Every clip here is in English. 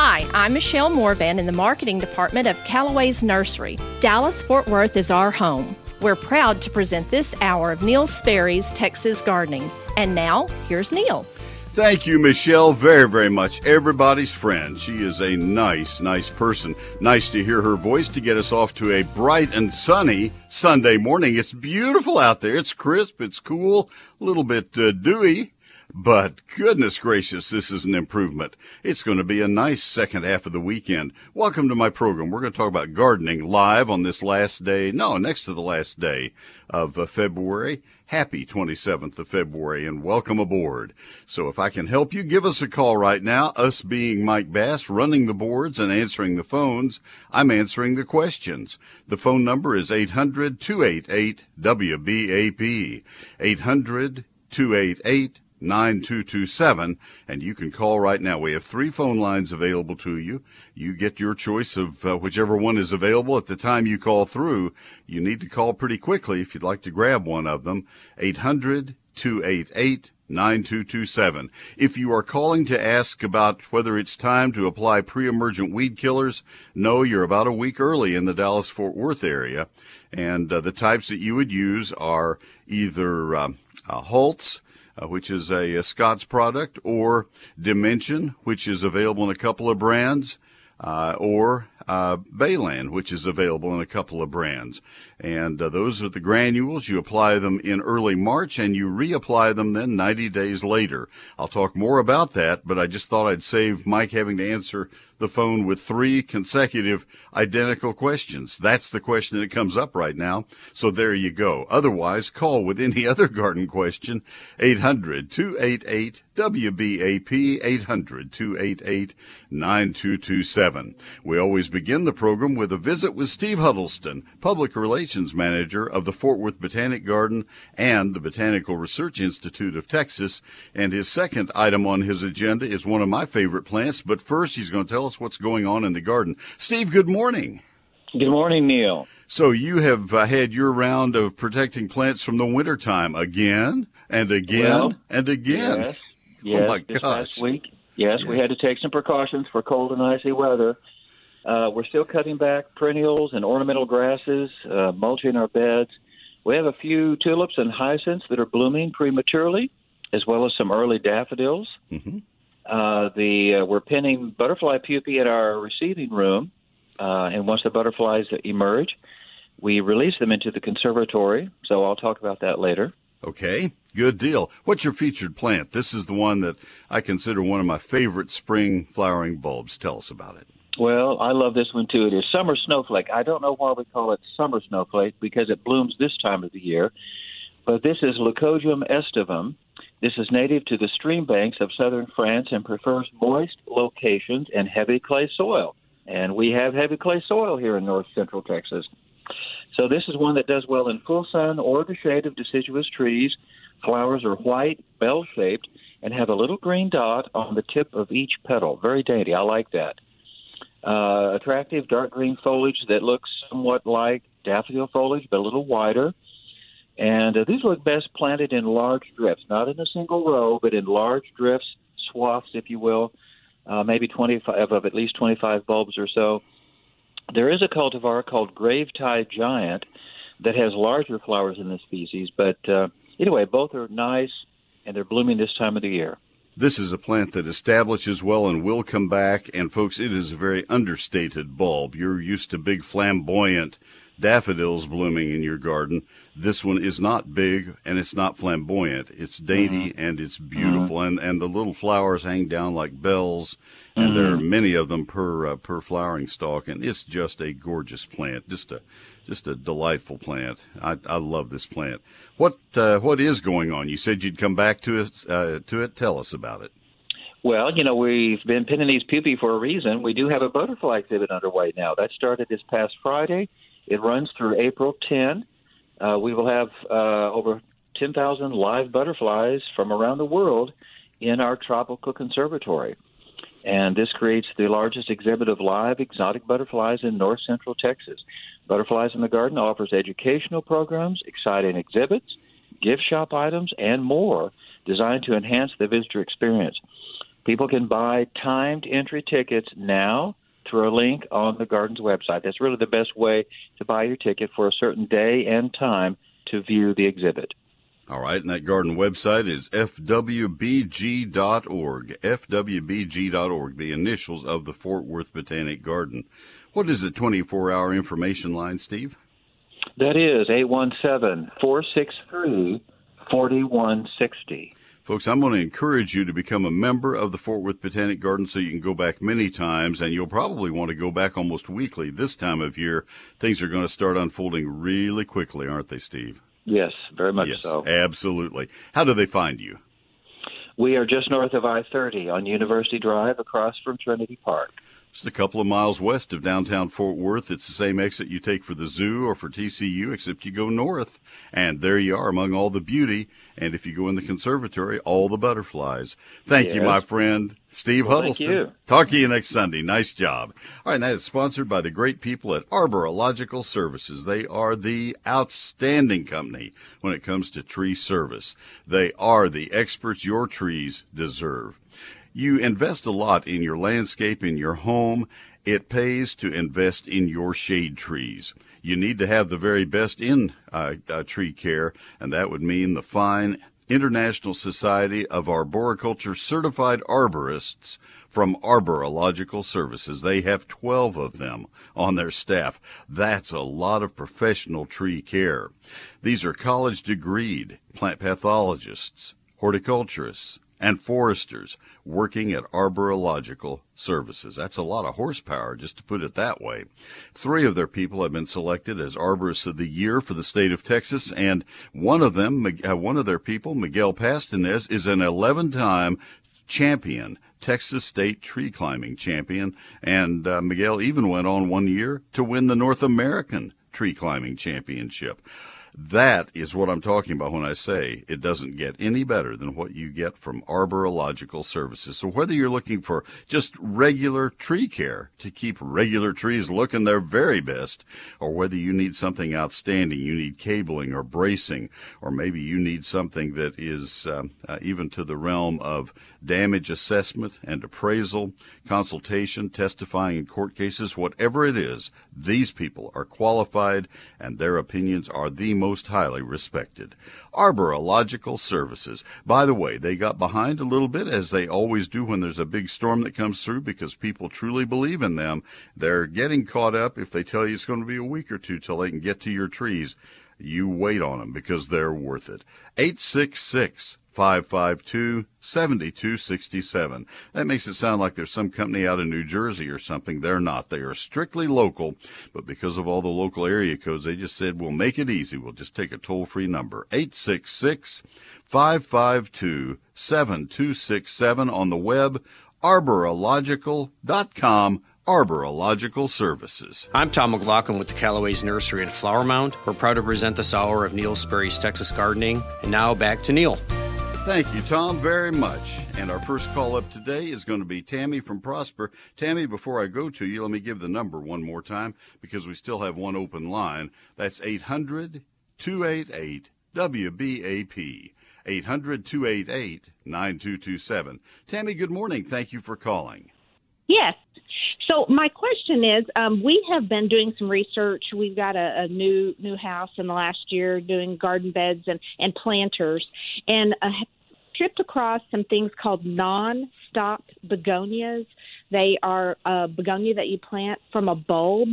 Hi, I'm Michelle Morvan in the marketing department of Callaway's Nursery. Dallas Fort Worth is our home. We're proud to present this hour of Neil Sperry's Texas Gardening. And now, here's Neil. Thank you, Michelle, very, very much. Everybody's friend. She is a nice, nice person. Nice to hear her voice to get us off to a bright and sunny Sunday morning. It's beautiful out there. It's crisp. It's cool. A little bit uh, dewy. But goodness gracious, this is an improvement. It's going to be a nice second half of the weekend. Welcome to my program. We're going to talk about gardening live on this last day, no, next to the last day of uh, February. Happy 27th of February and welcome aboard. So if I can help you, give us a call right now. Us being Mike Bass, running the boards and answering the phones. I'm answering the questions. The phone number is 800 288 WBAP. 800 288 9227 and you can call right now. We have three phone lines available to you. You get your choice of uh, whichever one is available at the time you call through. You need to call pretty quickly if you'd like to grab one of them. 800 288 9227. If you are calling to ask about whether it's time to apply pre-emergent weed killers, no, you're about a week early in the Dallas Fort Worth area. And uh, the types that you would use are either um, uh, Halts, uh, which is a, a, Scott's product, or Dimension, which is available in a couple of brands, uh, or uh, Balan, which is available in a couple of brands. And uh, those are the granules. You apply them in early March and you reapply them then 90 days later. I'll talk more about that, but I just thought I'd save Mike having to answer the phone with three consecutive identical questions. That's the question that comes up right now. So there you go. Otherwise, call with any other garden question, 800 288 WBAP, 800 288 9227. We always begin the program with a visit with Steve Huddleston, Public Relations Manager of the Fort Worth Botanic Garden and the Botanical Research Institute of Texas. And his second item on his agenda is one of my favorite plants. But first, he's going to tell us what's going on in the garden. Steve, good morning. Good morning, Neil. So you have uh, had your round of protecting plants from the wintertime again and again well, and again. Yes, yes oh my this gosh. past week. Yes, Yeah. we had to take some precautions for cold and icy weather. Uh, we're still cutting back perennials and ornamental grasses, uh, mulching our beds. We have a few tulips and hyacinths that are blooming prematurely, as well as some early daffodils. Mhm. Uh, the uh, we're pinning butterfly pupae in our receiving room, uh, and once the butterflies emerge, we release them into the conservatory. So I'll talk about that later. Okay, good deal. What's your featured plant? This is the one that I consider one of my favorite spring flowering bulbs. Tell us about it. Well, I love this one too. It is summer snowflake. I don't know why we call it summer snowflake because it blooms this time of the year. But this is Leucojum aestivum. This is native to the stream banks of southern France and prefers moist locations and heavy clay soil. And we have heavy clay soil here in north central Texas. So this is one that does well in full sun or the shade of deciduous trees. Flowers are white, bell shaped, and have a little green dot on the tip of each petal. Very dainty. I like that uh, attractive dark green foliage that looks somewhat like daffodil foliage, but a little wider. And uh, these look best planted in large drifts, not in a single row, but in large drifts, swaths, if you will, uh, maybe 25 of at least 25 bulbs or so. There is a cultivar called Grave Gravetye Giant that has larger flowers in this species, but uh, anyway, both are nice and they're blooming this time of the year. This is a plant that establishes well and will come back. And folks, it is a very understated bulb. You're used to big flamboyant daffodils blooming in your garden. This one is not big and it's not flamboyant. It's dainty mm-hmm. and it's beautiful. Mm-hmm. And, and the little flowers hang down like bells. And there mm-hmm. are many of them per, uh, per flowering stalk. And it's just a gorgeous plant. Just a, just a delightful plant. I, I love this plant. What, uh, what is going on? You said you'd come back to it, uh, to it. Tell us about it. Well, you know, we've been pinning these pupae for a reason. We do have a butterfly exhibit underway now. That started this past Friday. It runs through April 10. Uh, we will have uh, over 10,000 live butterflies from around the world in our tropical conservatory. And this creates the largest exhibit of live exotic butterflies in north central Texas. Butterflies in the Garden offers educational programs, exciting exhibits, gift shop items, and more designed to enhance the visitor experience. People can buy timed entry tickets now through a link on the garden's website. That's really the best way to buy your ticket for a certain day and time to view the exhibit. All right, and that garden website is fwbg.org. fwbg.org, the initials of the Fort Worth Botanic Garden. What is the 24 hour information line, Steve? That is 817 463 4160. Folks, I'm going to encourage you to become a member of the Fort Worth Botanic Garden so you can go back many times, and you'll probably want to go back almost weekly. This time of year, things are going to start unfolding really quickly, aren't they, Steve? Yes, very much yes, so. Absolutely. How do they find you? We are just north of I 30 on University Drive across from Trinity Park. Just a couple of miles west of downtown Fort Worth. It's the same exit you take for the zoo or for TCU, except you go north. And there you are among all the beauty. And if you go in the conservatory, all the butterflies. Thank yes. you, my friend, Steve well, Huddleston. Talk to you next Sunday. Nice job. All right, and that is sponsored by the great people at Arborilogical Services. They are the outstanding company when it comes to tree service. They are the experts your trees deserve. You invest a lot in your landscape, in your home. It pays to invest in your shade trees. You need to have the very best in uh, uh, tree care, and that would mean the fine International Society of Arboriculture Certified Arborists from Arborilogical Services. They have 12 of them on their staff. That's a lot of professional tree care. These are college degreed plant pathologists, horticulturists, and foresters working at arborilogical services. That's a lot of horsepower, just to put it that way. Three of their people have been selected as arborists of the year for the state of Texas, and one of them, uh, one of their people, Miguel Pastanez, is an 11-time champion. Texas State tree climbing champion, and uh, Miguel even went on one year to win the North American tree climbing championship. That is what I'm talking about when I say it doesn't get any better than what you get from arborilogical services. So whether you're looking for just regular tree care to keep regular trees looking their very best, or whether you need something outstanding, you need cabling or bracing, or maybe you need something that is um, uh, even to the realm of damage assessment and appraisal, consultation, testifying in court cases, whatever it is, these people are qualified and their opinions are the most most highly respected. Arborilogical Services. By the way, they got behind a little bit, as they always do when there's a big storm that comes through, because people truly believe in them. They're getting caught up if they tell you it's going to be a week or two till they can get to your trees. You wait on them because they're worth it. 866 552 7267. That makes it sound like there's some company out in New Jersey or something. They're not. They are strictly local, but because of all the local area codes, they just said, we'll make it easy. We'll just take a toll free number 866 552 7267 on the web, arborilogical.com Arborilogical Services. I'm Tom McLaughlin with the Callaway's Nursery at Flower Mound. We're proud to present this hour of Neil Sperry's Texas Gardening. And now back to Neil. Thank you, Tom, very much. And our first call up today is going to be Tammy from Prosper. Tammy, before I go to you, let me give the number one more time because we still have one open line. That's 800 288 WBAP. 800 288 9227. Tammy, good morning. Thank you for calling. Yes. So my question is, um, we have been doing some research. We've got a, a new new house in the last year doing garden beds and and planters, and uh, tripped across some things called non-stop begonias. They are a begonia that you plant from a bulb,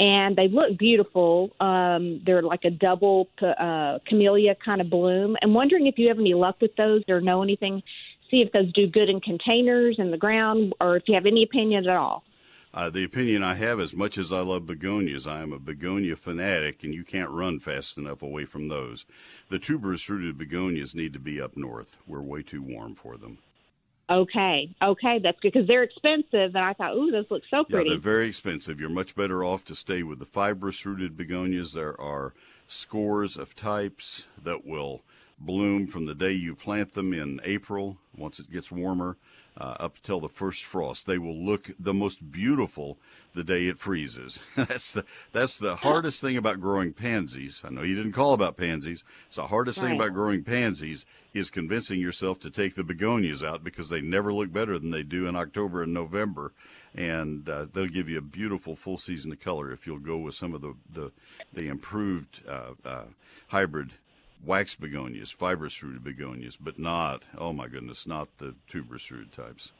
and they look beautiful. Um, they're like a double uh, camellia kind of bloom. I'm wondering if you have any luck with those or know anything. See if those do good in containers in the ground, or if you have any opinion at all. Uh, the opinion I have, as much as I love begonias, I am a begonia fanatic, and you can't run fast enough away from those. The tuberous rooted begonias need to be up north. We're way too warm for them. Okay, okay, that's good because they're expensive, and I thought, ooh, those look so pretty. Yeah, they're very expensive. You're much better off to stay with the fibrous rooted begonias. There are scores of types that will bloom from the day you plant them in April, once it gets warmer, uh, up till the first frost. They will look the most beautiful the day it freezes. that's the that's the hardest thing about growing pansies. I know you didn't call about pansies. It's the hardest right. thing about growing pansies is convincing yourself to take the begonias out because they never look better than they do in October and November. And uh, they'll give you a beautiful full season of color if you'll go with some of the the, the improved uh, uh hybrid wax begonias, fibrous rooted begonias, but not, oh my goodness, not the tuberous rooted types.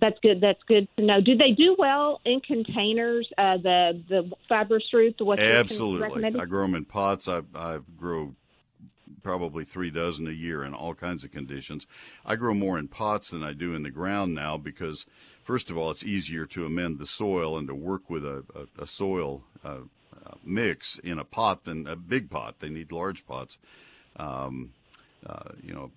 That's good. That's good to know. Do they do well in containers? Uh, the the fibrous root. What Absolutely. I grow them in pots. I I grow probably three dozen a year in all kinds of conditions. I grow more in pots than I do in the ground now because, first of all, it's easier to amend the soil and to work with a, a, a soil uh, mix in a pot than a big pot. They need large pots. Um, uh, you know,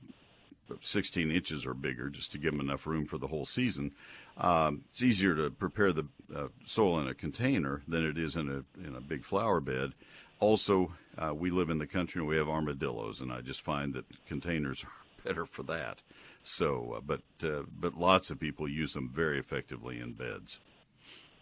16 inches or bigger just to give them enough room for the whole season. Um, it's easier to prepare the uh, soil in a container than it is in a in a big flower bed. Also, uh, we live in the country and we have armadillos, and I just find that containers are better for that. So, uh, but uh, but lots of people use them very effectively in beds.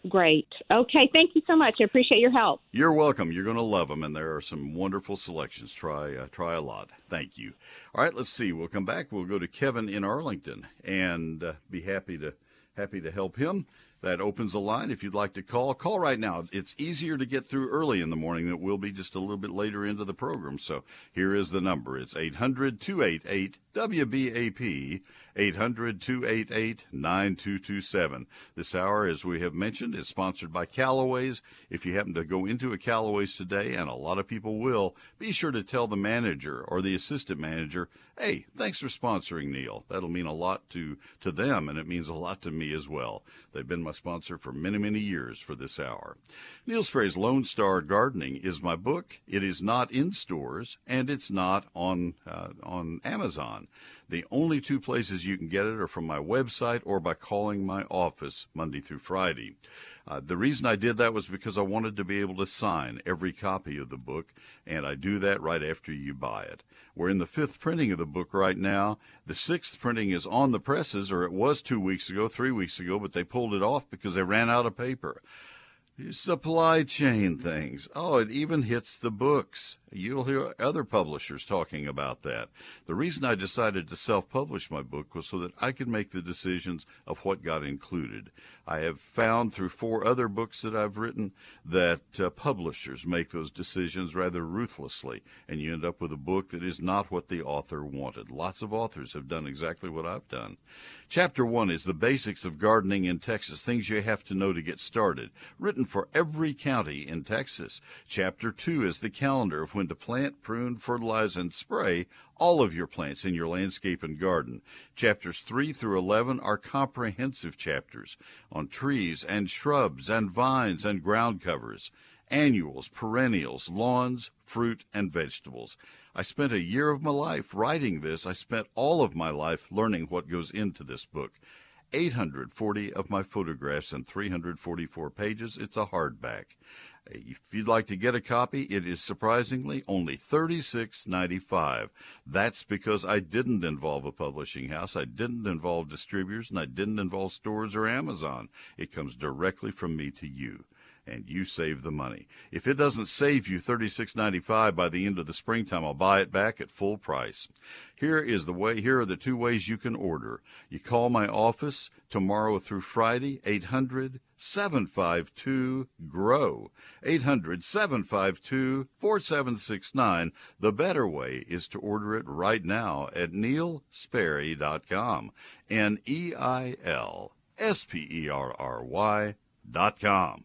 Great. Okay. Thank you so much. I appreciate your help. You're welcome. You're going to love them, and there are some wonderful selections. Try uh, try a lot. Thank you. All right. Let's see. We'll come back. We'll go to Kevin in Arlington and uh, be happy to happy to help him. That opens a line if you'd like to call. Call right now. It's easier to get through early in the morning than it will be just a little bit later into the program. So here is the number. It's 800 288 WBAP. 800 288 9227. This hour, as we have mentioned, is sponsored by Callaway's. If you happen to go into a Callaway's today, and a lot of people will, be sure to tell the manager or the assistant manager, hey, thanks for sponsoring Neil. That'll mean a lot to, to them, and it means a lot to me as well. They've been my sponsor for many, many years for this hour. Neil Sperry's Lone Star Gardening is my book. It is not in stores, and it's not on, uh, on Amazon. The only two places you can get it are from my website or by calling my office Monday through Friday. Uh, the reason I did that was because I wanted to be able to sign every copy of the book, and I do that right after you buy it. We're in the fifth printing of the book right now. The sixth printing is on the presses, or it was two weeks ago, three weeks ago, but they pulled it off because they ran out of paper. Supply chain things. Oh, it even hits the books. You'll hear other publishers talking about that. The reason I decided to self publish my book was so that I could make the decisions of what got included. I have found through four other books that I've written that uh, publishers make those decisions rather ruthlessly, and you end up with a book that is not what the author wanted. Lots of authors have done exactly what I've done. Chapter one is the basics of gardening in Texas, things you have to know to get started, written for every county in Texas. Chapter two is the calendar of when to plant, prune, fertilize, and spray all of your plants in your landscape and garden. Chapters 3 through 11 are comprehensive chapters on trees and shrubs and vines and ground covers, annuals, perennials, lawns, fruit, and vegetables. I spent a year of my life writing this. I spent all of my life learning what goes into this book. 840 of my photographs and 344 pages. It's a hardback. If you'd like to get a copy, it is surprisingly only $36.95. That's because I didn't involve a publishing house, I didn't involve distributors, and I didn't involve stores or Amazon. It comes directly from me to you and you save the money. If it doesn't save you $36.95 by the end of the springtime, I'll buy it back at full price. Here is the way, here are the two ways you can order. You call my office tomorrow through Friday, 800 752 GROW. 800 752 4769. The better way is to order it right now at neilsperry.com. N E I L S P E R R Y dot com.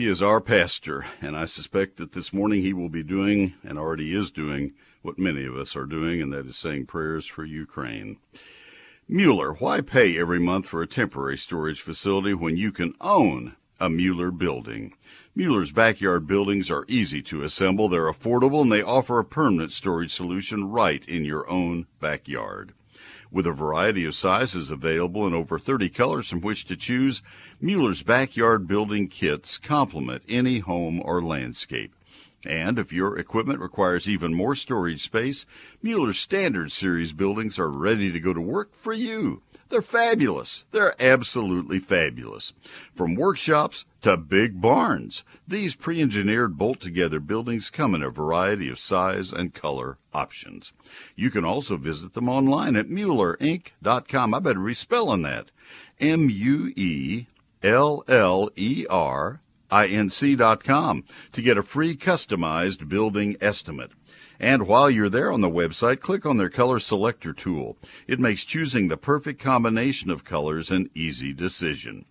He is our pastor, and I suspect that this morning he will be doing, and already is doing, what many of us are doing, and that is saying prayers for Ukraine. Mueller, why pay every month for a temporary storage facility when you can own a Mueller building? Mueller's backyard buildings are easy to assemble, they're affordable, and they offer a permanent storage solution right in your own backyard. With a variety of sizes available and over 30 colors from which to choose, Mueller's backyard building kits complement any home or landscape. And if your equipment requires even more storage space, Mueller's Standard Series buildings are ready to go to work for you. They're fabulous. They're absolutely fabulous. From workshops to big barns, these pre-engineered bolt-together buildings come in a variety of size and color options. You can also visit them online at MuellerInc.com. I better respelling that. M-U-E-L-L-E-R inc.com to get a free customized building estimate. And while you're there on the website, click on their color selector tool. It makes choosing the perfect combination of colors an easy decision.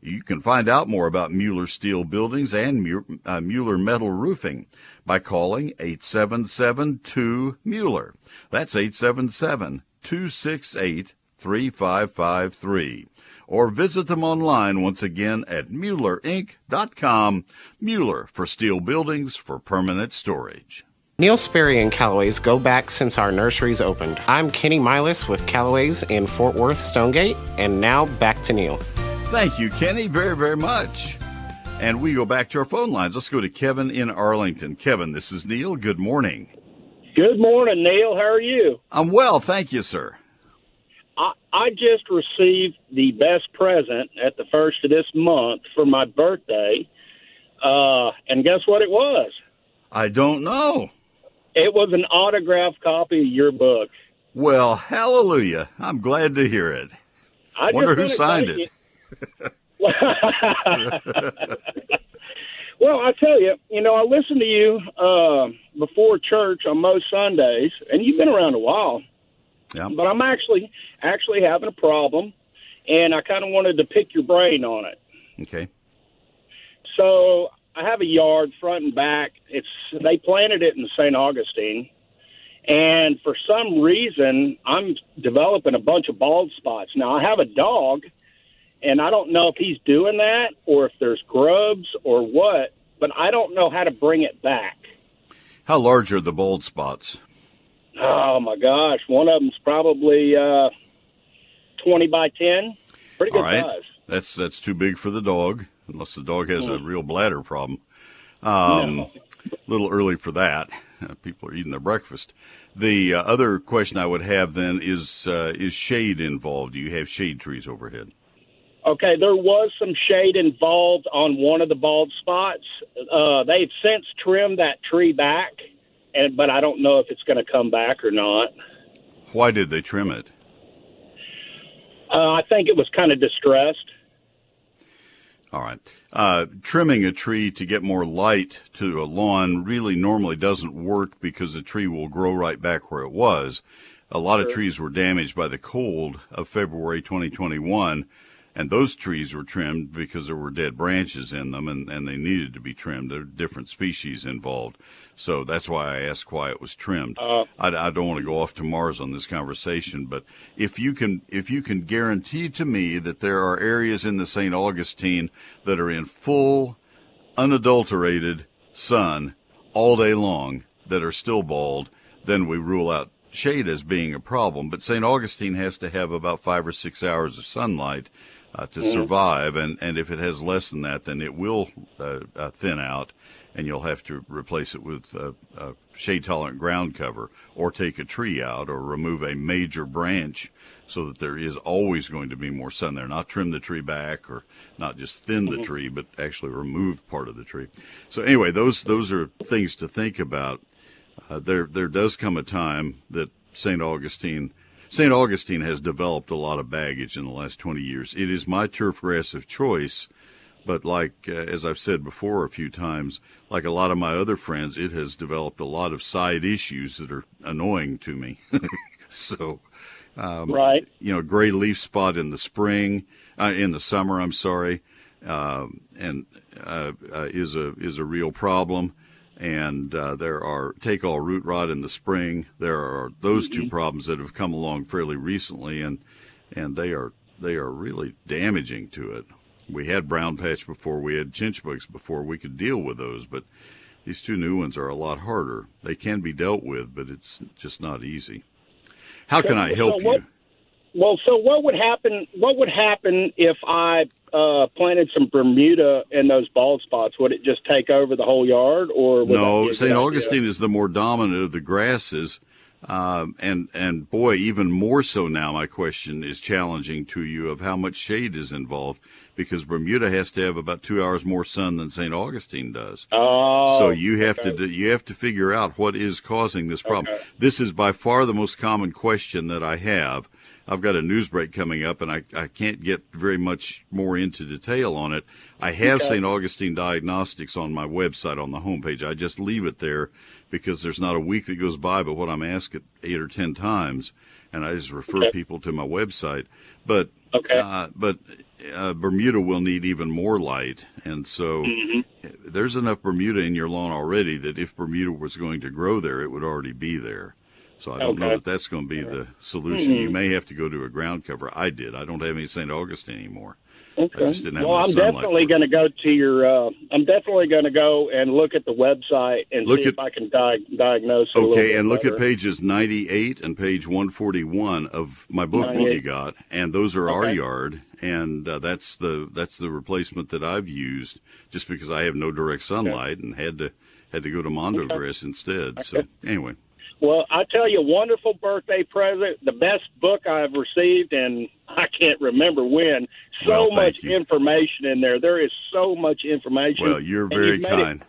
You can find out more about Mueller Steel Buildings and uh, Mueller Metal Roofing by calling 877-2 That's 877-268-3553 or visit them online once again at MuellerInc.com. Mueller for steel buildings for permanent storage. Neil Sperry and Callaway's go back since our nurseries opened. I'm Kenny Milas with Callaway's in Fort Worth Stonegate, and now back to Neil. Thank you, Kenny, very, very much. And we go back to our phone lines. Let's go to Kevin in Arlington. Kevin, this is Neil. Good morning. Good morning, Neil. How are you? I'm well, thank you, sir. I, I just received the best present at the first of this month for my birthday. Uh, and guess what it was? I don't know. It was an autographed copy of your book. Well, hallelujah. I'm glad to hear it. I wonder who signed it. well, I tell you, you know, I listen to you uh, before church on most Sundays, and you've been around a while. Yeah. But I'm actually actually having a problem, and I kind of wanted to pick your brain on it. Okay. So I have a yard front and back. It's they planted it in St. Augustine, and for some reason I'm developing a bunch of bald spots. Now I have a dog, and I don't know if he's doing that or if there's grubs or what, but I don't know how to bring it back. How large are the bald spots? Oh my gosh, one of them's probably uh, twenty by ten. Pretty good right. size. That's that's too big for the dog, unless the dog has a real bladder problem. Um, No. A little early for that. Uh, people are eating their breakfast. The uh, other question I would have then is uh, is shade involved? Do you have shade trees overhead? Okay, there was some shade involved on one of the bald spots. Uh, they've since trimmed that tree back, and but I don't know if it's going to come back or not. Why did they trim it? Uh, I think it was kind of distressed. All right. Uh, trimming a tree to get more light to a lawn really normally doesn't work because the tree will grow right back where it was. A lot of trees were damaged by the cold of February 2021, and those trees were trimmed because there were dead branches in them and, and they needed to be trimmed. There are different species involved. So that's why I asked why it was trimmed. Uh, I, I don't want to go off to Mars on this conversation, but if you can, if you can guarantee to me that there are areas in the St. Augustine that are in full, unadulterated sun all day long that are still bald, then we rule out shade as being a problem. But St. Augustine has to have about five or six hours of sunlight uh, to survive, and, and if it has less than that, then it will uh, uh, thin out and you'll have to replace it with shade tolerant ground cover or take a tree out or remove a major branch so that there is always going to be more sun there. Not trim the tree back or not just thin the tree, but actually remove part of the tree. So anyway, those those are things to think about. Uh, there there does come a time that St. Augustine St. Augustine has developed a lot of baggage in the last 20 years. It is my turf grass of choice, but like uh, as I've said before a few times, like a lot of my other friends, it has developed a lot of side issues that are annoying to me. so, um, right, you know, gray leaf spot in the spring, uh, in the summer. I'm sorry, um, and uh, uh, is a is a real problem and uh, there are take all root rot in the spring. There are those two mm-hmm. problems that have come along fairly recently, and and they are they are really damaging to it. We had brown patch before, we had chinch bugs before. We could deal with those, but these two new ones are a lot harder. They can be dealt with, but it's just not easy. How can I help so what, you? Well, so what would happen? What would happen if I uh, planted some Bermuda in those bald spots? Would it just take over the whole yard, or no? St. Augustine is the more dominant of the grasses, um, and and boy, even more so now. My question is challenging to you of how much shade is involved because Bermuda has to have about two hours more sun than St. Augustine does. Oh, so you have okay. to you have to figure out what is causing this problem. Okay. This is by far the most common question that I have I've got a news break coming up, and I, I can't get very much more into detail on it. I have okay. St. Augustine Diagnostics on my website on the homepage. I just leave it there because there's not a week that goes by but what I'm asked eight or ten times, and I just refer okay. people to my website. But okay. uh, but uh, Bermuda will need even more light, and so mm-hmm. there's enough Bermuda in your lawn already that if Bermuda was going to grow there, it would already be there. So I don't okay. know that that's going to be the solution. Mm-hmm. You may have to go to a ground cover. I did. I don't have any St. Augustine anymore. Okay. well, I'm definitely going to go to your. Uh, I'm definitely going to go and look at the website and look see at, if I can di- diagnose. okay, and look better. at pages 98 and page 141 of my book that you got, and those are okay. our yard, and uh, that's the that's the replacement that I've used just because I have no direct sunlight okay. and had to had to go to Mondo grass instead. So anyway. Well, I tell you, wonderful birthday present, the best book I've received, and I can't remember when. So well, much you. information in there. There is so much information. Well, you're very kind. It,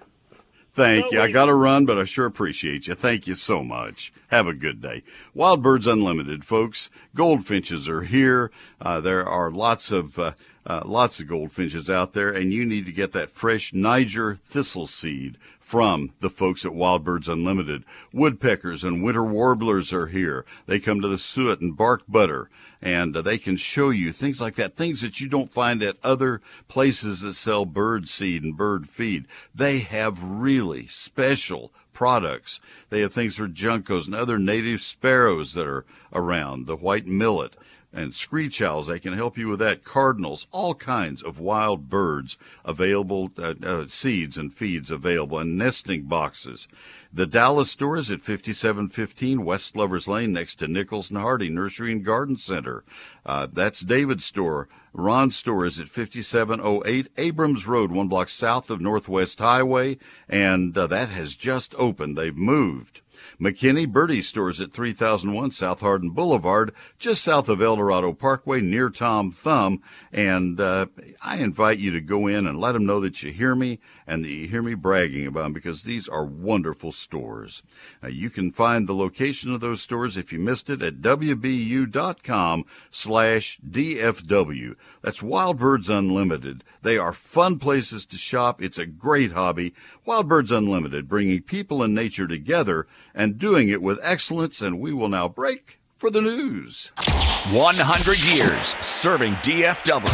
Thank you. I got to run, but I sure appreciate you. Thank you so much. Have a good day. Wild Birds Unlimited, folks. Goldfinches are here. Uh, there are lots of uh, uh, lots of goldfinches out there, and you need to get that fresh Niger thistle seed from the folks at Wild Birds Unlimited. Woodpeckers and winter warblers are here. They come to the suet and bark butter and uh, they can show you things like that, things that you don't find at other places that sell bird seed and bird feed. They have really special products. They have things for juncos and other native sparrows that are around, the white millet and screech owls. They can help you with that. Cardinals, all kinds of wild birds available, uh, uh, seeds and feeds available, and nesting boxes. The Dallas store is at 5715 West Lovers Lane next to Nicholson-Hardie Nursery and Garden Center. Uh, that's David's store. Ron's store is at 5708 Abrams Road, one block south of Northwest Highway, and uh, that has just opened. They've moved. McKinney Birdie stores at 3001 South Hardin Boulevard, just south of El Dorado Parkway near Tom Thumb. And uh, I invite you to go in and let them know that you hear me and that you hear me bragging about them because these are wonderful stores. Now, you can find the location of those stores if you missed it at wbu.com slash DFW. That's Wild Birds Unlimited. They are fun places to shop. It's a great hobby. Wild Birds Unlimited, bringing people and nature together and doing it with excellence. And we will now break for the news. 100 years serving DFW.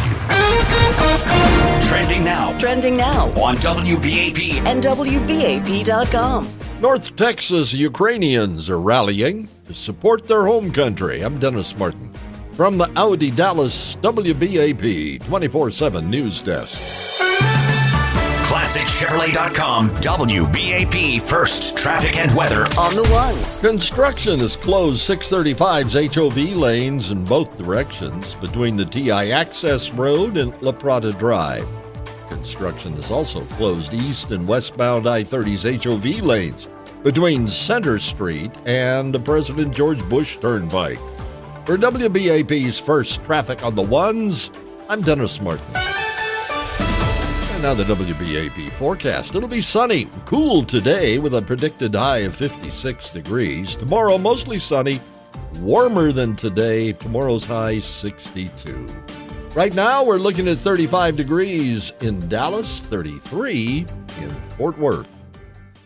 Trending now. Trending now on WBAP and WBAP.com. North Texas Ukrainians are rallying to support their home country. I'm Dennis Martin from the Audi Dallas WBAP 24 7 News Desk. ClassicChevrolet.com WBAP First Traffic and Weather on the ones. Construction has closed 635's HOV lanes in both directions between the TI Access Road and La Prada Drive. Construction has also closed east and westbound I 30's HOV lanes between Center Street and the President George Bush Turnpike. For WBAP's first traffic on the ones, I'm Dennis Martin. Now the WBAP forecast. It'll be sunny, cool today with a predicted high of 56 degrees. Tomorrow, mostly sunny, warmer than today. Tomorrow's high 62. Right now, we're looking at 35 degrees in Dallas, 33 in Fort Worth.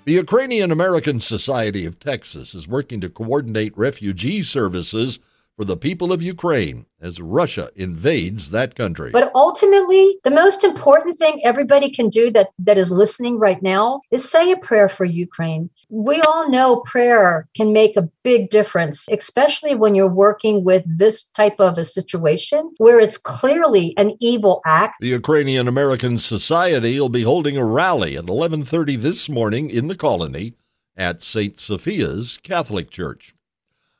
The Ukrainian American Society of Texas is working to coordinate refugee services for the people of Ukraine as Russia invades that country. But ultimately, the most important thing everybody can do that, that is listening right now is say a prayer for Ukraine. We all know prayer can make a big difference, especially when you're working with this type of a situation where it's clearly an evil act. The Ukrainian American Society will be holding a rally at 11:30 this morning in the colony at St. Sophia's Catholic Church.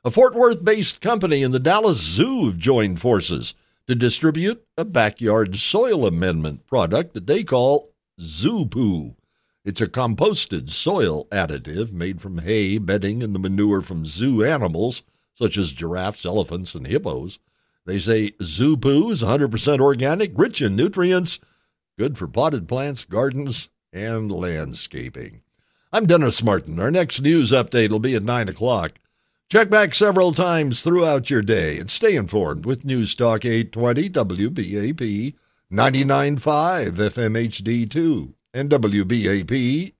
A Fort Worth based company and the Dallas Zoo have joined forces to distribute a backyard soil amendment product that they call Zoo Poo. It's a composted soil additive made from hay, bedding, and the manure from zoo animals, such as giraffes, elephants, and hippos. They say Zoo Poo is 100% organic, rich in nutrients, good for potted plants, gardens, and landscaping. I'm Dennis Martin. Our next news update will be at 9 o'clock. Check back several times throughout your day and stay informed with News Talk 820 WBAP 99.5 FM HD2 and WBAP.com.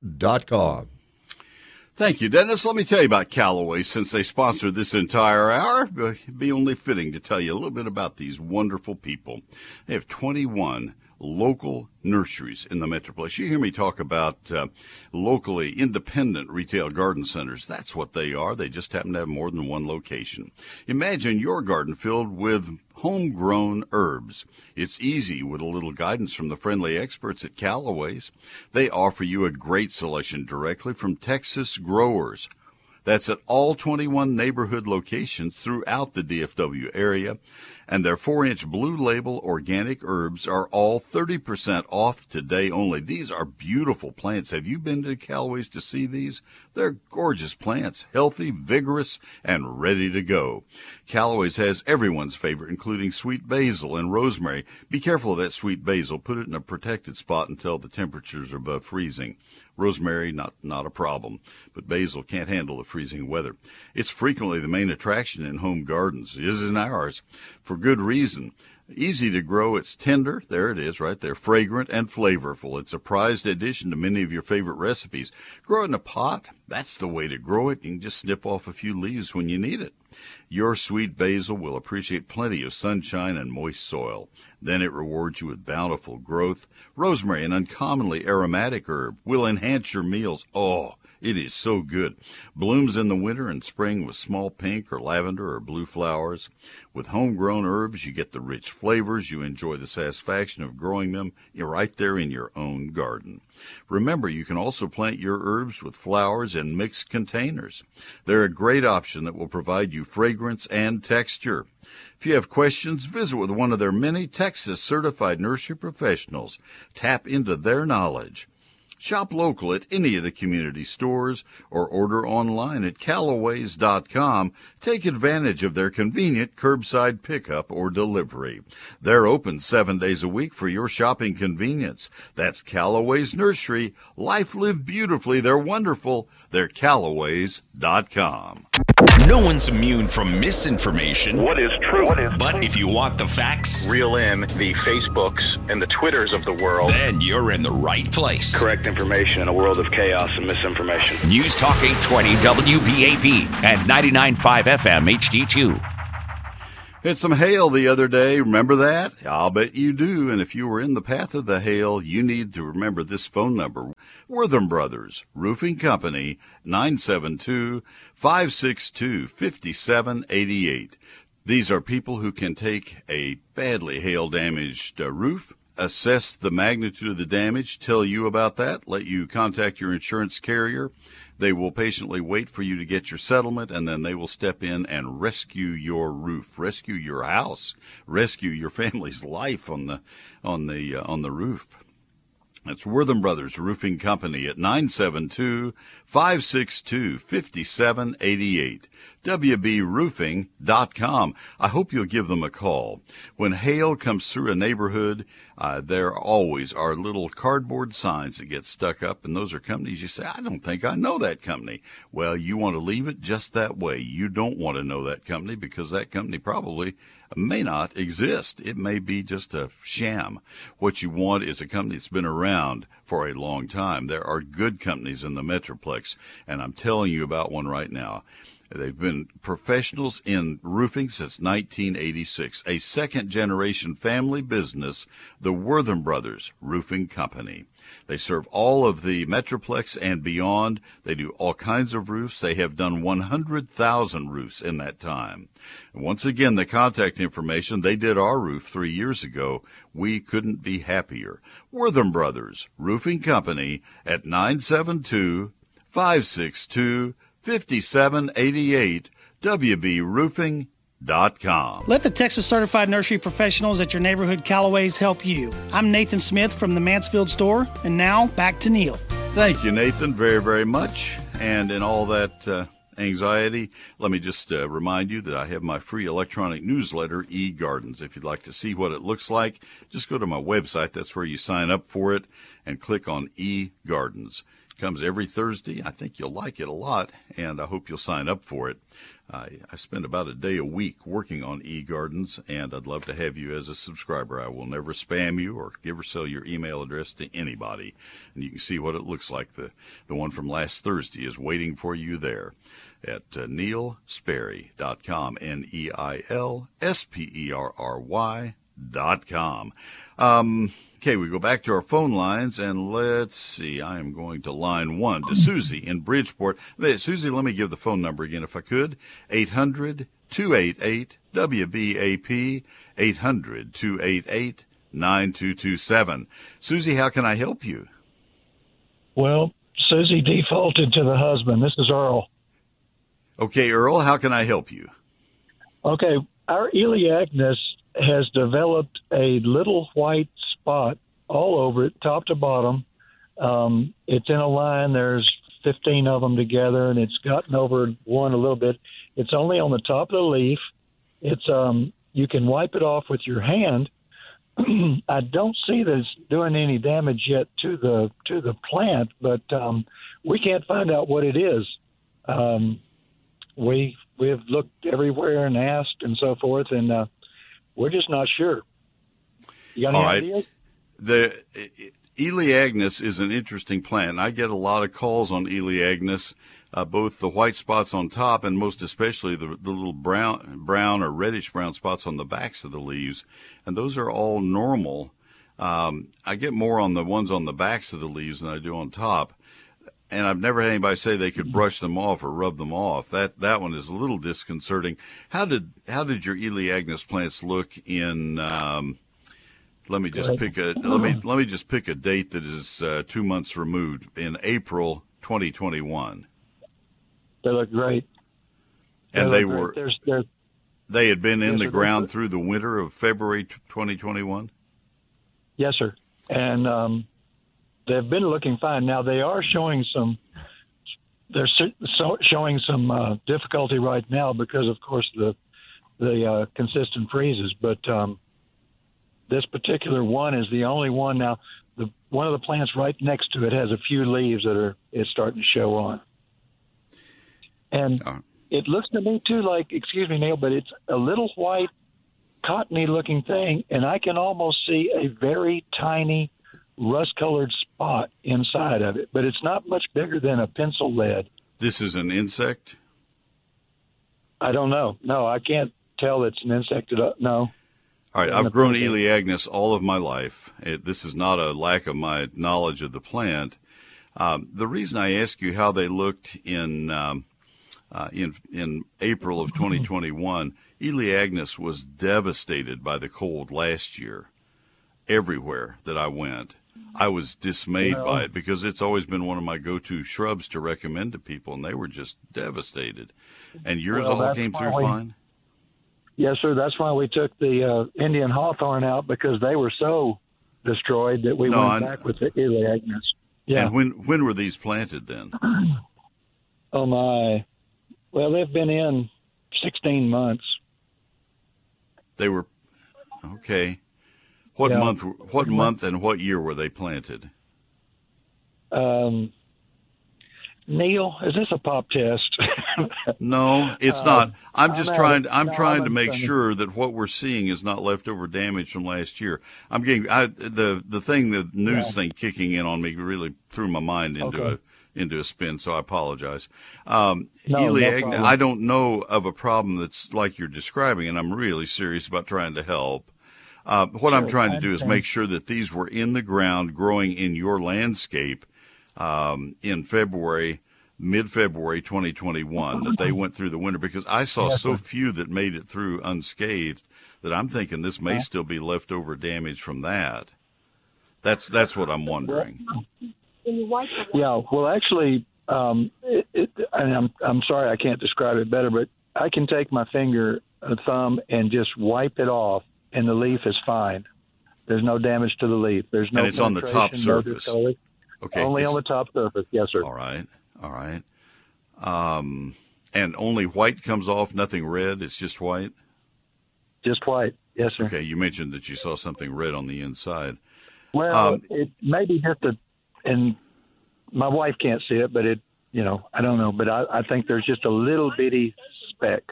Thank you, Dennis. Let me tell you about Callaway since they sponsored this entire hour. It'd be only fitting to tell you a little bit about these wonderful people. They have 21 local nurseries in the Metroplex. You hear me talk about uh, locally independent retail garden centers. That's what they are. They just happen to have more than one location. Imagine your garden filled with homegrown herbs. It's easy with a little guidance from the friendly experts at Callaway's. They offer you a great selection directly from Texas growers. That's at all 21 neighborhood locations throughout the DFW area and their 4-inch blue label organic herbs are all 30% off today only. These are beautiful plants. Have you been to Callaway's to see these? They're gorgeous plants, healthy, vigorous, and ready to go. Callaway's has everyone's favorite, including sweet basil and rosemary. Be careful of that sweet basil. Put it in a protected spot until the temperatures are above freezing. Rosemary, not, not a problem, but basil can't handle the freezing weather. It's frequently the main attraction in home gardens, is in ours, for good reason. Easy to grow, it's tender. There it is, right there. Fragrant and flavorful. It's a prized addition to many of your favorite recipes. Grow it in a pot. That's the way to grow it. You can just snip off a few leaves when you need it. Your sweet basil will appreciate plenty of sunshine and moist soil. Then it rewards you with bountiful growth. Rosemary, an uncommonly aromatic herb, will enhance your meals. Oh, it is so good. Blooms in the winter and spring with small pink or lavender or blue flowers. With homegrown herbs, you get the rich flavors. You enjoy the satisfaction of growing them right there in your own garden. Remember, you can also plant your herbs with flowers in mixed containers. They're a great option that will provide you fragrance and texture. If you have questions, visit with one of their many Texas certified nursery professionals. Tap into their knowledge. Shop local at any of the community stores or order online at callaways.com. Take advantage of their convenient curbside pickup or delivery. They're open seven days a week for your shopping convenience. That's Callaway's Nursery. Life lived beautifully. They're wonderful. They're callaways.com. No one's immune from misinformation. What is true? What is but if you want the facts, reel in the Facebooks and the Twitters of the world, then you're in the right place. Correct information in a world of chaos and misinformation. News Talk 820 WBAP and 99.5 FM HD2. Had some hail the other day. Remember that? I'll bet you do. And if you were in the path of the hail, you need to remember this phone number. Wortham Brothers, Roofing Company, 972-562-5788. These are people who can take a badly hail damaged uh, roof, assess the magnitude of the damage, tell you about that, let you contact your insurance carrier, they will patiently wait for you to get your settlement and then they will step in and rescue your roof, rescue your house, rescue your family's life on the on the uh, on the roof. That's Wortham Brothers Roofing Company at 972 562 5788. WBRoofing.com. I hope you'll give them a call. When hail comes through a neighborhood, uh, there always are little cardboard signs that get stuck up, and those are companies you say, I don't think I know that company. Well, you want to leave it just that way. You don't want to know that company because that company probably may not exist. It may be just a sham. What you want is a company that's been around for a long time. There are good companies in the Metroplex, and I'm telling you about one right now. They've been professionals in roofing since 1986, a second generation family business, the Wortham Brothers Roofing Company. They serve all of the Metroplex and beyond. They do all kinds of roofs. They have done 100,000 roofs in that time. Once again, the contact information, they did our roof three years ago. We couldn't be happier. Wortham Brothers Roofing Company at 972 562 5788 WBRoofing.com. Let the Texas Certified Nursery Professionals at your neighborhood Callaways help you. I'm Nathan Smith from the Mansfield store, and now back to Neil. Thank you, Nathan, very, very much. And in all that uh, anxiety, let me just uh, remind you that I have my free electronic newsletter, eGardens. If you'd like to see what it looks like, just go to my website. That's where you sign up for it and click on eGardens comes every Thursday. I think you'll like it a lot, and I hope you'll sign up for it. I spend about a day a week working on eGardens, and I'd love to have you as a subscriber. I will never spam you or give or sell your email address to anybody, and you can see what it looks like. The the one from last Thursday is waiting for you there at uh, neilsperry.com, N-E-I-L-S-P-E-R-R-Y dot com. Um, Okay, we go back to our phone lines and let's see. I am going to line one to Susie in Bridgeport. Susie, let me give the phone number again if I could. 800 288 WBAP 800 288 9227. Susie, how can I help you? Well, Susie defaulted to the husband. This is Earl. Okay, Earl, how can I help you? Okay, our Elaeagnus has developed a little white spot all over it, top to bottom. Um, it's in a line. There's 15 of them together, and it's gotten over one a little bit. It's only on the top of the leaf. It's um, you can wipe it off with your hand. I don't see that it's doing any damage yet to the to the plant, but um, we can't find out what it is. Um, we we've looked everywhere and asked and so forth, and uh, we're just not sure. You got any All right. ideas? The Elaeagnus is an interesting plant. I get a lot of calls on Elaeagnus, uh, both the white spots on top and most especially the, the little brown, brown or reddish brown spots on the backs of the leaves, and those are all normal. Um, I get more on the ones on the backs of the leaves than I do on top. And I've never had anybody say they could brush them off or rub them off. That that one is a little disconcerting. How did how did your Elaeagnus plants look in? Um, let me just pick a let me let me just pick a date that is uh, two months removed in April 2021, They look great. and look they great. were There's, there's, they had been in the ground through the winter of February 2021. yes, sir. And um, they've been looking fine. Now they are showing some. They're so, showing some uh, difficulty right now because, of course, the the uh, consistent freezes. But um, this particular one is the only one now. The one of the plants right next to it has a few leaves that are is starting to show on. And oh. it looks to me too like, excuse me, Neil, but it's a little white, cottony looking thing, and I can almost see a very tiny rust colored spot inside of it, but it's not much bigger than a pencil lead. This is an insect. I don't know. No, I can't tell it's an insect. at all. No. All right, I've grown. Elaeagnus all of my life. It, this is not a lack of my knowledge of the plant. Um, the reason I ask you how they looked in um, uh, in in April of 2021, Elaeagnus was devastated by the cold last year. Everywhere that I went, I was dismayed Well- by it because it's always been one of my go-to shrubs to recommend to people, and they were just devastated. And yours Well, all came through fine. Yes, sir. That's why we took the uh, Indian hawthorn out because they were so destroyed that we No, went I- back with the Elaeagnus. Yeah. And when when were these planted then? Oh my. Well, they've been in 16 months. They were okay. What Yeah. month? What month and what year were they planted? Um, Neil, is this a pop test? No, it's Uh, not. I'm just I'm trying. I'm no, trying I'm to make understanding. sure that what we're seeing is not leftover damage from last year. I'm getting I, the the thing, the news thing kicking in on me really threw my mind into Okay. a into a spin. So I apologize. Um, No, no Eliag, problem. I don't know of a problem that's like you're describing, and I'm really serious about trying to help. Uh, what I'm trying to do is make sure that these were in the ground, growing in your landscape um, in February, mid February 2021, that they went through the winter because I saw so few that made it through unscathed that I'm thinking this may still be leftover damage from that. That's that's what I'm wondering. Yeah, well, actually, um, it, it, and I'm I'm sorry I can't describe it better, but I can take my finger, a thumb, and just wipe it off, and the leaf is fine. There's no damage to the leaf. There's no. And it's on the top no surface. discoloration. Okay, Only on the top surface. Yes, sir. All right, all right. Um, and only white comes off, nothing red. It's just white. Just white. Yes, sir. Okay, you mentioned that you saw something red on the inside. Well, Um, it may be just a, and my wife can't see it, but it, you know, I don't know, but I, I think there's just a little bitty speck,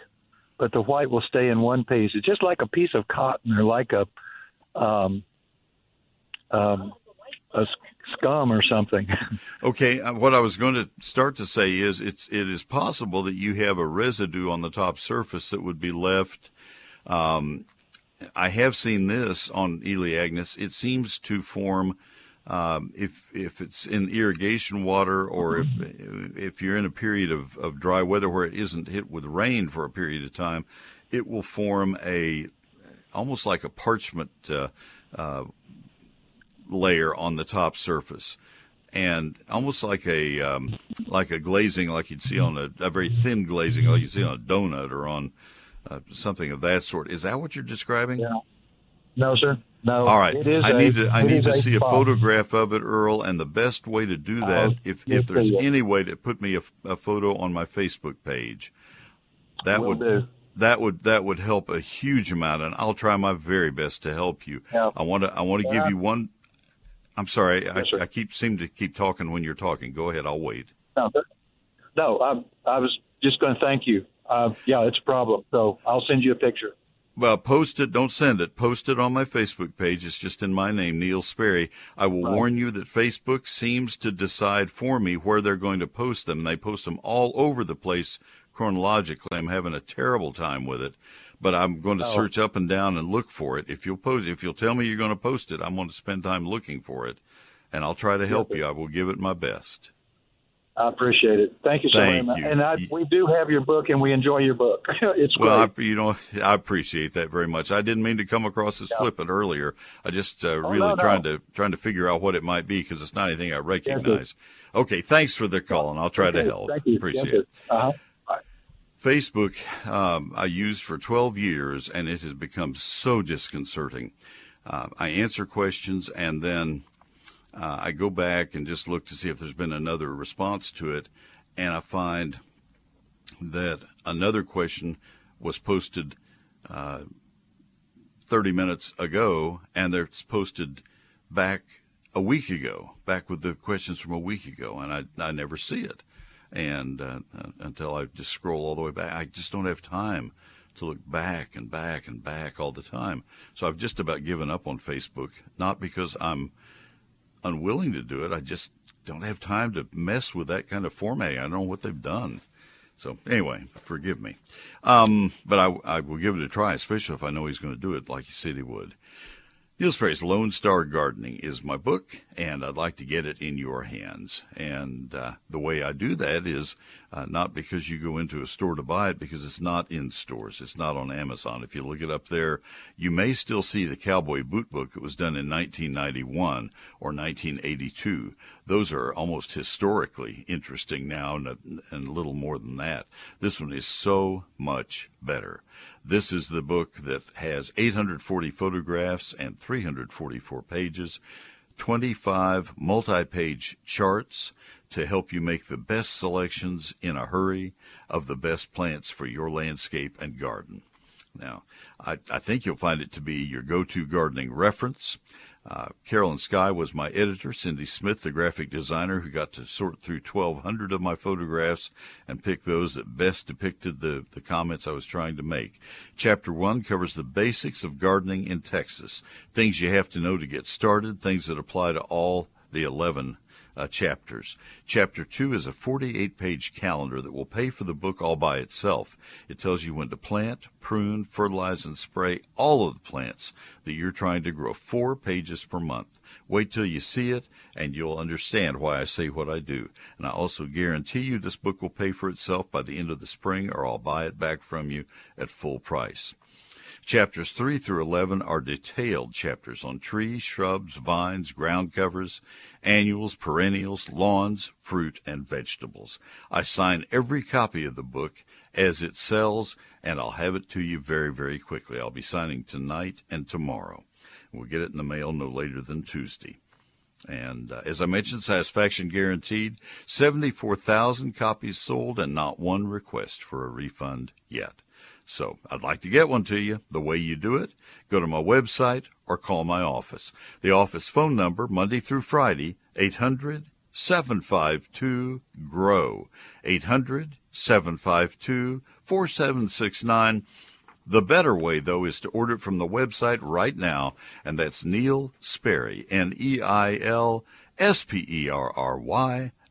but the white will stay in one piece. It's just like a piece of cotton or like a, um, um, a scum or something. Okay, uh, what I was going to start to say is it's it is possible that you have a residue on the top surface that would be left. Um, I have seen this on Elaeagnus. It seems to form um, if if it's in irrigation water or if if you're in a period of, of dry weather where it isn't hit with rain for a period of time, it will form a almost like a parchment uh, uh, layer on the top surface, and almost like a um, like a glazing, like you'd see on a, a very thin glazing, like you see on a donut or on uh, something of that sort. Is that what you're describing? Yeah. no, sir. No. All right. It is I a- need to I need to see a photograph of it, Earl, and the best way to do that, I'll if if there's any way to put me a, a photo on my Facebook page, that Will would do. that would that would help a huge amount, and I'll try my very best to help you. Yeah. I want to I want to Yeah. give you one. I'm sorry, Yes. I, I keep seem to keep talking when you're talking. Go ahead, I'll wait. No, no I, I was just going to thank you. Uh, yeah, it's a problem. So I'll send you a picture. Well, post it. Don't send it. Post it on my Facebook page. It's just in my name, Neil Sperry. I will warn you that Facebook seems to decide for me where they're going to post them. They post them all over the place chronologically. I'm having a terrible time with it, but I'm going to Oh. search up and down and look for it. If you'll post, if you'll tell me you're going to post it, I'm going to spend time looking for it, and I'll try to help you. I will give it my best. I appreciate it. Thank you so Thank much. you. And I, we do have your book, and we enjoy your book. it's great. Well, I, you know, I appreciate that very much. I didn't mean to come across as flippant earlier. I just uh, really Oh, no, no. trying to trying to figure out what it might be because it's not anything I recognize. okay, thanks for the call, and I'll try to help. Thank you. Appreciate Yes, it. Uh-huh. Facebook, um, I used for 12 years, and it has become so disconcerting. Uh, I answer questions, and then uh, I go back and just look to see if there's been another response to it, and I find that another question was posted uh, 30 minutes ago, and it's posted back a week ago, back with the questions from a week ago, and I, I never see it. And uh, uh, until I just scroll all the way back, I just don't have time to look back and back and back all the time. So I've just about given up on Facebook, not because I'm unwilling to do it. I just don't have time to mess with that kind of format. I don't know what they've done. So anyway, forgive me. Um, but I, I will give it a try, especially if I know he's going to do it like he said he would. Neil Sperry's Lone Star Gardening is my book, and I'd like to get it in your hands. And uh, the way I do that is uh, not because you go into a store to buy it, because it's not in stores. It's not on Amazon. If you look it up there, you may still see the Cowboy Boot Book It was done in 1991 or 1982. Those are almost historically interesting now, and a, and a little more than that. This one is so much better. This is the book that has 840 photographs and 344 pages, 25 multi page charts to help you make the best selections in a hurry of the best plants for your landscape and garden. Now, I, I think you'll find it to be your go to gardening reference. Uh, Carolyn Sky was my editor. Cindy Smith, the graphic designer, who got to sort through 1,200 of my photographs and pick those that best depicted the, the comments I was trying to make. Chapter 1 covers the basics of gardening in Texas, things you have to know to get started, things that apply to all the 11 uh, chapters. Chapter 2 is a 48 page calendar that will pay for the book all by itself. It tells you when to plant, prune, fertilize, and spray all of the plants that you're trying to grow. Four pages per month. Wait till you see it and you'll understand why I say what I do. And I also guarantee you this book will pay for itself by the end of the spring or I'll buy it back from you at full price. Chapters 3 through 11 are detailed chapters on trees, shrubs, vines, ground covers, annuals, perennials, lawns, fruit, and vegetables. I sign every copy of the book as it sells, and I'll have it to you very, very quickly. I'll be signing tonight and tomorrow. We'll get it in the mail no later than Tuesday. And uh, as I mentioned, satisfaction guaranteed. 74,000 copies sold and not one request for a refund yet. So I'd like to get one to you. The way you do it, go to my website or call my office. The office phone number, Monday through Friday, 800 752 GROW. 800 752 4769. The better way, though, is to order it from the website right now, and that's Neil Sperry, N E I L S P E R R Y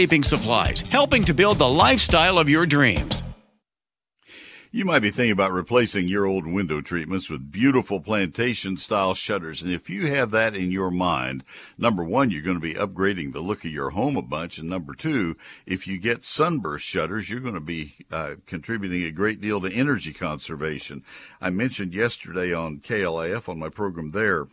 landscaping supplies, helping to build the lifestyle of your dreams. You might be thinking about replacing your old window treatments with beautiful plantation style shutters. And if you have that in your mind, number one, you're going to be upgrading the look of your home a bunch. And number two, if you get sunburst shutters, you're going to be uh, contributing a great deal to energy conservation. I mentioned yesterday on KLIF on my program there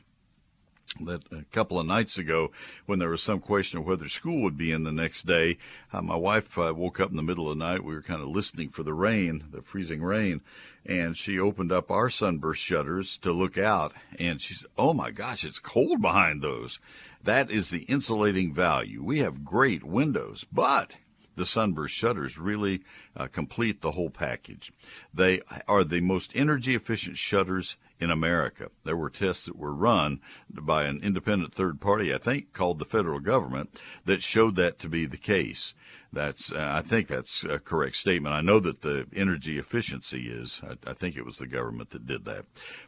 that a couple of nights ago when there was some question of whether school would be in the next day uh, my wife uh, woke up in the middle of the night. We were kind of listening for the rain the freezing rain and she opened up our sunburst shutters to look out and she said oh my gosh it's cold behind those. That is the insulating value. We have great windows but the sunburst shutters really uh, complete the whole package. They are the most energy efficient shutters in America. There were tests that were run by an independent third party, I think called the federal government, that showed that to be the case. That's, uh, I think that's a correct statement. I know that the energy efficiency is. I, I, think it was the government that did that.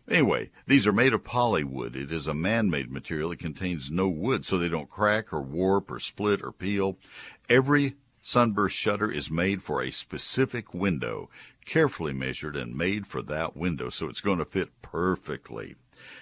Anyway, these are made of polywood. It is a man-made material. It contains no wood, so they don't crack or warp or split or peel. Every sunburst shutter is made for a specific window carefully measured and made for that window, so it's going to fit perfectly.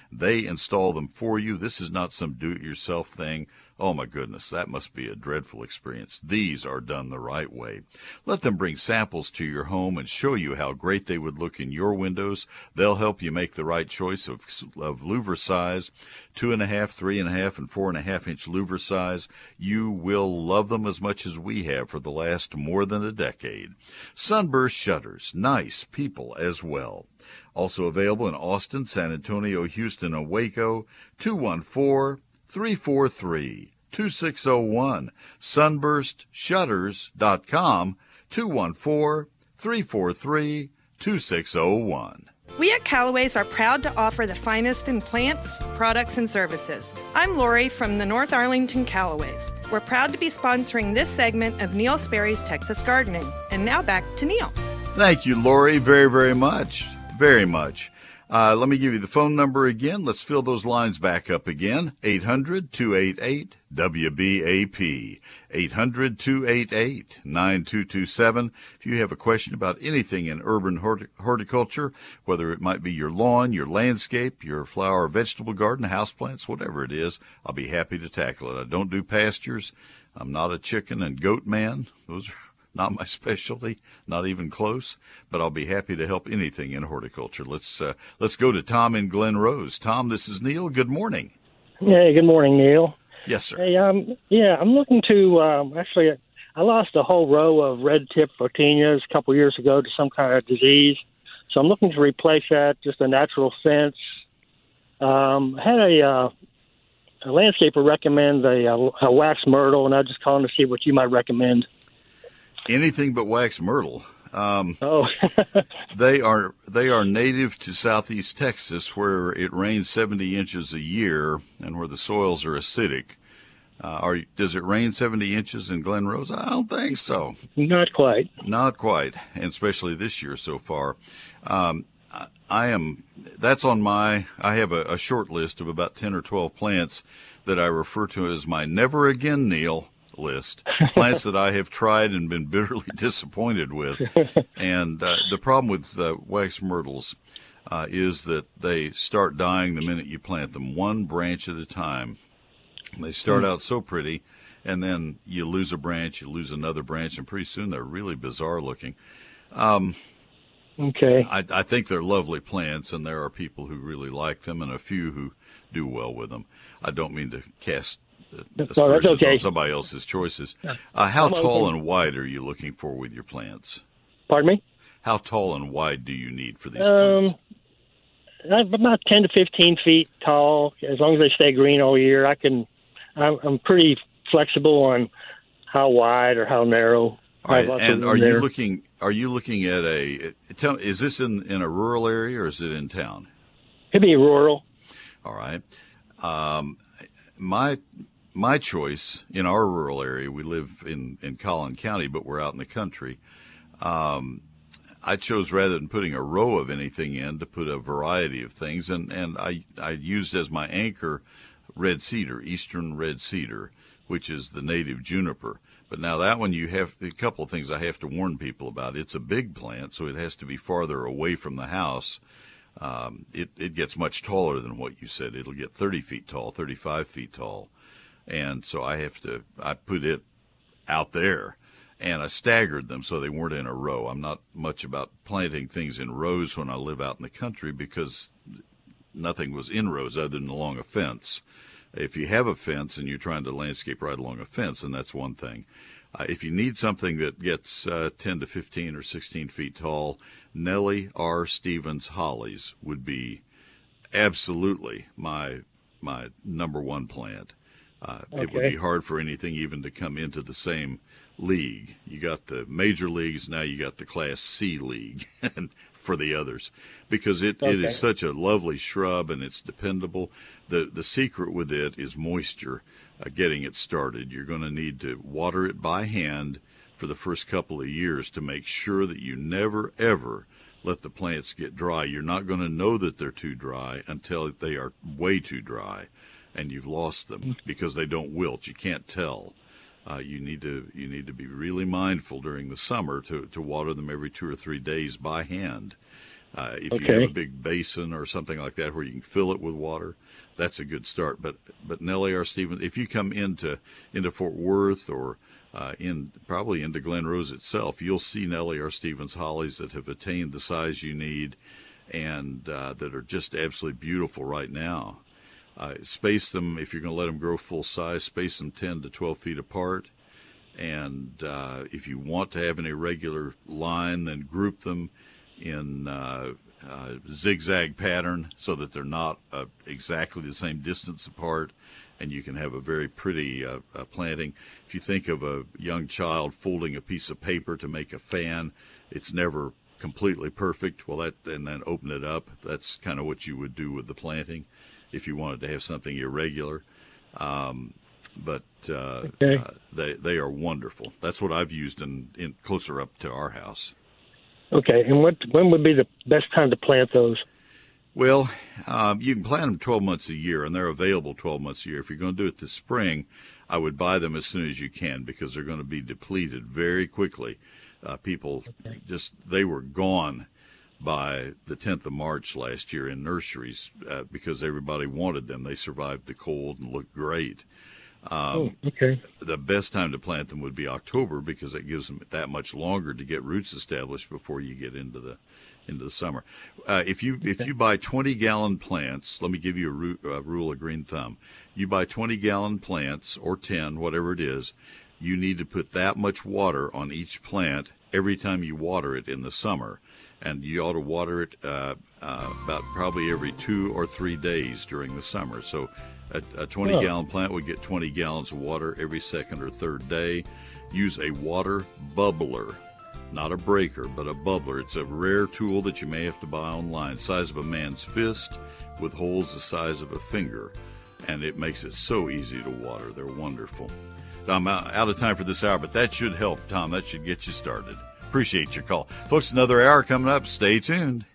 They install them for you. This is not some do it yourself thing. Oh my goodness, that must be a dreadful experience. These are done the right way. Let them bring samples to your home and show you how great they would look in your windows. They'll help you make the right choice of, of louver size, two and a half, three and a half, and four and a half inch louver size. You will love them as much as we have for the last more than a decade. Sunburst shutters, nice people as well. Also available in Austin, San Antonio, Houston, and Waco, 214 343 2601. Sunburstshutters.com 214 343 2601. We at Callaway's are proud to offer the finest in plants, products, and services. I'm Lori from the North Arlington Callaway's. We're proud to be sponsoring this segment of Neil Sperry's Texas Gardening. And now back to Neil. Thank you, Lori, very, very much. Very much. Uh, let me give you the phone number again. Let's fill those lines back up again. 800 288 WBAP. 800 288 9227. If you have a question about anything in urban horticulture, whether it might be your lawn, your landscape, your flower or vegetable garden, houseplants, whatever it is, I'll be happy to tackle it. I don't do pastures. I'm not a chicken and goat man. Those are not my specialty, not even close, but I'll be happy to help anything in horticulture. Let's uh, let's go to Tom in Glen Rose. Tom, this is Neil. Good morning. Hey, good morning, Neil. Yes, sir. Hey, um, yeah, I'm looking to um, actually. I lost a whole row of red tip photinias a couple years ago to some kind of disease, so I'm looking to replace that. Just a natural fence. Um, I had a, uh, a landscaper recommend a, a, a wax myrtle, and I just calling to see what you might recommend anything but wax myrtle. Um, oh, they are they are native to southeast Texas, where it rains 70 inches a year and where the soils are acidic. Uh, are does it rain 70 inches in Glen Rose? I don't think so. Not quite. Not quite, and especially this year so far. Um, I am. That's on my. I have a, a short list of about 10 or 12 plants that I refer to as my never again Neil list. Plants that I have tried and been bitterly disappointed with. And uh, the problem with uh, wax myrtles uh, is that they start dying the minute you plant them, one branch at a time. They start mm. out so pretty, and then you lose a branch, you lose another branch, and pretty soon they're really bizarre looking. Um, okay. I, I think they're lovely plants, and there are people who really like them, and a few who do well with them. I don't mean to cast that's okay. on somebody else's choices. Uh, how tall and wide are you looking for with your plants? Pardon me? How tall and wide do you need for these um, plants? About ten to fifteen feet tall. As long as they stay green all year, I can. I'm, I'm pretty flexible on how wide or how narrow. Right. And are there. you looking? Are you looking at a? Tell, is this in in a rural area or is it in town? It'd be rural. All right. Um, my my choice in our rural area, we live in, in Collin County, but we're out in the country. Um, I chose rather than putting a row of anything in to put a variety of things, and, and I, I used as my anchor red cedar, eastern red cedar, which is the native juniper. But now that one, you have a couple of things I have to warn people about. It's a big plant, so it has to be farther away from the house. Um, it, it gets much taller than what you said. It'll get 30 feet tall, 35 feet tall and so I have to I put it out there and I staggered them so they weren't in a row. I'm not much about planting things in rows when I live out in the country because nothing was in rows other than along a fence. If you have a fence and you're trying to landscape right along a fence, then that's one thing. Uh, if you need something that gets uh, 10 to 15 or 16 feet tall, Nellie R. Stevens hollies would be absolutely my my number one plant. Uh, okay. It would be hard for anything even to come into the same league. You got the major leagues, now you got the Class C league for the others because it, okay. it is such a lovely shrub and it's dependable. The, the secret with it is moisture, uh, getting it started. You're going to need to water it by hand for the first couple of years to make sure that you never, ever let the plants get dry. You're not going to know that they're too dry until they are way too dry and you've lost them because they don't wilt. You can't tell. Uh, you need to you need to be really mindful during the summer to, to water them every two or three days by hand. Uh, if okay. you have a big basin or something like that where you can fill it with water, that's a good start. But but Nellie R. Stevens, if you come into into Fort Worth or uh, in probably into Glen Rose itself, you'll see Nellie R. Stevens hollies that have attained the size you need and uh, that are just absolutely beautiful right now. Uh, space them if you're going to let them grow full size. Space them 10 to 12 feet apart. And uh, if you want to have an irregular line, then group them in uh, uh zigzag pattern so that they're not uh, exactly the same distance apart, and you can have a very pretty uh, planting. If you think of a young child folding a piece of paper to make a fan, it's never completely perfect, well, that and then open it up. That's kind of what you would do with the planting if you wanted to have something irregular. Um, but uh, Okay. uh, they they are wonderful. That's what I've used in, in closer up to our house. Okay, and what when would be the best time to plant those? Well, um, you can plant them 12 months a year, and they're available 12 months a year. If you're going to do it this spring, I would buy them as soon as you can because they're going to be depleted very quickly. Uh, people just, they were gone by the 10th of March last year in nurseries uh, because everybody wanted them. They survived the cold and looked great. Um, oh, okay. the best time to plant them would be October because it gives them that much longer to get roots established before you get into the into the summer. Uh, if you if you buy 20 gallon plants, let me give you a, ru- a rule of green thumb. You buy 20 gallon plants or 10, whatever it is, you need to put that much water on each plant every time you water it in the summer, and you ought to water it uh, uh, about probably every two or three days during the summer. So. A, a 20 Oh. gallon plant would get 20 gallons of water every second or third day. Use a water bubbler, not a breaker, but a bubbler. It's a rare tool that you may have to buy online, size of a man's fist with holes the size of a finger, and it makes it so easy to water. They're wonderful. I'm out out of time for this hour, but that should help, Tom. That should get you started. Appreciate your call. Folks, another hour coming up. Stay tuned.